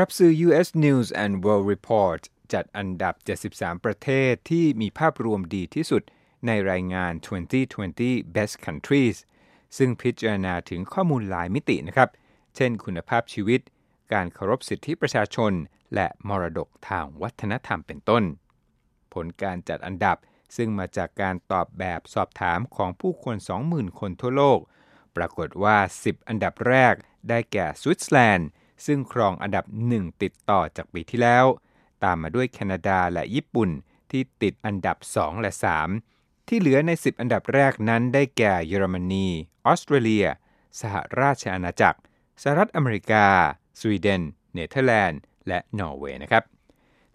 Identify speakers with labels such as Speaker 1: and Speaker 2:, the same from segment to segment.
Speaker 1: ครับสื่อ U.S. News and World Report จัดอันดับ 73 ประเทศที่มีภาพรวมดีที่สุดในรายงาน 2020 Best Countries ซึ่งพิจารณาถึงข้อมูลหลายมิตินะครับ เช่นคุณภาพชีวิต การเคารพสิทธิประชาชน และมรดกทางวัฒนธรรมเป็นต้น ผลการจัดอันดับซึ่งมาจากการตอบแบบสอบถามของผู้คน 20,000 คนทั่วโลก ปรากฏว่า 10 อันดับแรกได้แก่สวิตเซอร์แลนด์ ซึ่งครองอันดับหนึ่งติดต่อจากปีที่แล้ว ตามมาด้วยแคนาดาและญี่ปุ่นที่ติดอันดับ 2 และ 3 ที่เหลือใน 10 อันดับแรกนั้นได้แก่เยอรมนี ออสเตรเลีย สหราชอาณาจักร สหรัฐอเมริกา สวีเดน เนเธอร์แลนด์ และนอร์เวย์นะครับ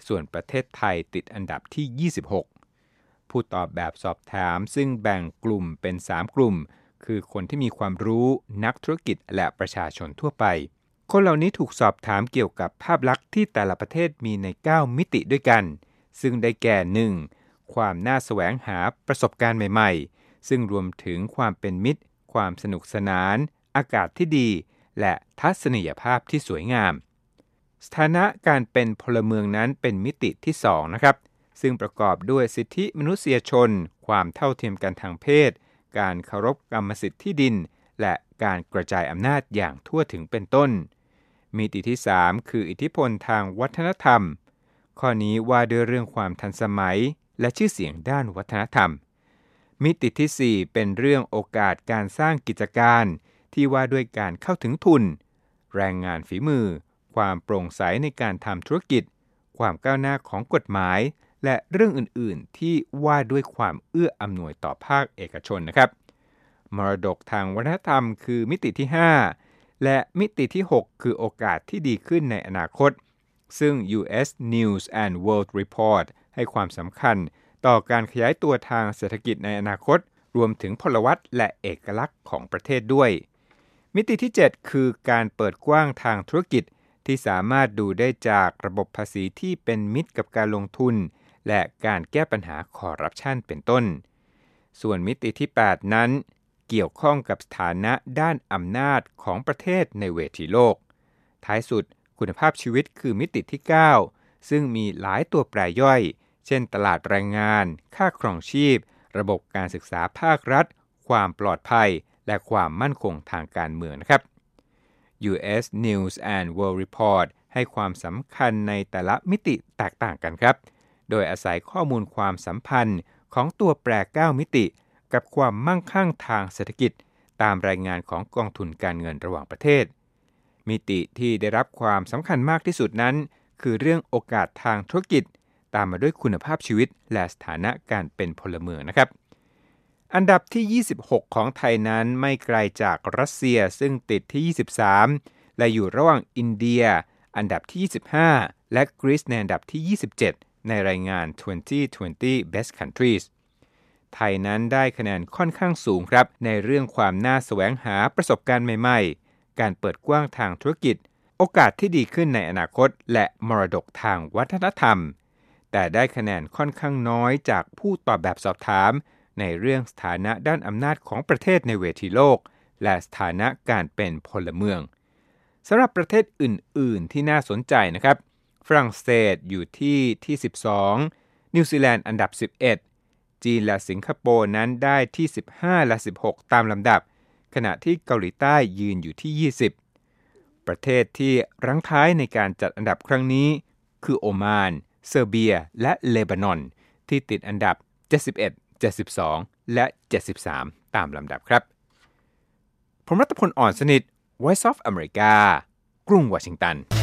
Speaker 1: ส่วนประเทศไทยติดอันดับที่ 26 ผู้ตอบแบบสอบถามซึ่งแบ่งกลุ่มเป็น 3 กลุ่ม คือคนที่มีความรู้ นักธุรกิจและประชาชนทั่วไป คนเหล่านี้ถูกสอบถามเกี่ยวกับภาพลักษณ์ที่แต่ละประเทศมีใน 9 มิติด้วยกัน ซึ่งได้แก่ 1. ความน่าแสวงหาประสบการณ์ใหม่ ๆ ซึ่งรวมถึงความเป็นมิตร ความสนุกสนาน อากาศที่ดี และทัศนียภาพที่สวยงาม สถานะการเป็นพลเมืองนั้นเป็นมิติที่ 2 นะครับ ซึ่งประกอบด้วยสิทธิมนุษยชน ความเท่าเทียมกันทางเพศ การเคารพกรรมสิทธิ์ที่ดิน และการกระจายอำนาจอย่างทั่วถึงเป็นต้น มิติที่ 3 คืออิทธิพลทางวัฒนธรรม ข้อนี้ว่าด้วยเรื่องความทันสมัย และชื่อเสียงด้านวัฒนธรรม มิติที่ 4 เป็นเรื่องโอกาสการสร้างกิจการ ที่ว่าด้วยการเข้าถึงทุน แรงงานฝีมือ ความโปร่งใสในการทำธุรกิจ ความก้าวหน้าของกฎหมาย และเรื่องอื่น ๆ ที่ว่าด้วยความเอื้ออำนวยต่อภาคเอกชนนะครับ มรดกทางวัฒนธรรม คือมิติที่ 5 และมิติที่ 6 คือโอกาสที่ดีขึ้นในอนาคต ซึ่ง U.S. News and World Report ให้ความสำคัญ ต่อการขยายตัวทางเศรษฐกิจในอนาคต รวมถึงพลวัตและเอกลักษณ์ของประเทศด้วย มิติที่ 7 คือการเปิดกว้างทางธุรกิจที่สามารถดูได้จากระบบภาษีที่เป็นมิตรกับการลงทุน และการแก้ปัญหาคอร์รัปชันเป็นต้น ส่วนมิติที่ 8 นั้น เกี่ยวข้องกับสถานะด้านอำนาจของประเทศในเวทีโลก ท้ายสุดคุณภาพชีวิตคือมิติที่ 9 ซึ่งมีหลายตัวแปรย่อย เช่น ตลาดแรงงาน ค่าครองชีพ ระบบการศึกษาภาครัฐ ความปลอดภัย และความมั่นคงทางการเมืองนะครับ U.S. News and World Report ให้ความสำคัญในแต่ละมิติแตกต่างกันครับ โดยอาศัยข้อมูลความสัมพันธ์ของตัวแปร 9 มิติ กับความมั่งคั่งทางเศรษฐกิจ ตามรายงานของกองทุนการเงินระหว่างประเทศ มิติที่ได้รับความสำคัญมากที่สุดนั้น คือเรื่องโอกาสทางธุรกิจ ตามมาด้วยคุณภาพชีวิต และสถานะการเป็นพลเมืองนะครับ อันดับที่ 26 ของไทยนั้นไม่ไกลจากรัสเซียซึ่งติดที่ 23 และอยู่ระหว่างอินเดีย อันดับที่ 25 และกรีซในอันดับที่ 27 ในรายงาน 2020 Best Countries ไทยนั้นได้คะแนนค่อนข้างสูงครับ ในเรื่องความน่าแสวงหาประสบการณ์ใหม่ๆ การเปิดกว้างทางธุรกิจ โอกาสที่ดีขึ้นในอนาคต และมรดกทางวัฒนธรรม แต่ได้คะแนนค่อนข้างน้อยจากผู้ตอบแบบสอบถาม ในเรื่องสถานะด้านอำนาจของประเทศในเวทีโลก และสถานะการเป็นพลเมืองสำหรับประเทศอื่น ๆ ที่น่าสนใจนะครับ ฝรั่งเศสอยู่ที่ที่ 12 นิวซีแลนด์อันดับ 11 จีนและสิงคโปร์นั้นได้ที่ 15 และ 16 ตามลำดับ ขณะที่เกาหลีใต้ยืนอยู่ที่ 20 ประเทศที่รั้งท้ายในการจัดอันดับครั้งนี้ คือโอมาน เซอร์เบีย และเลบานอน ที่ติดอันดับ 71 72 และ 73 ตามลำดับครับ ผมรัตพลอ่อนสนิท Voice of America กรุงวอชิงตัน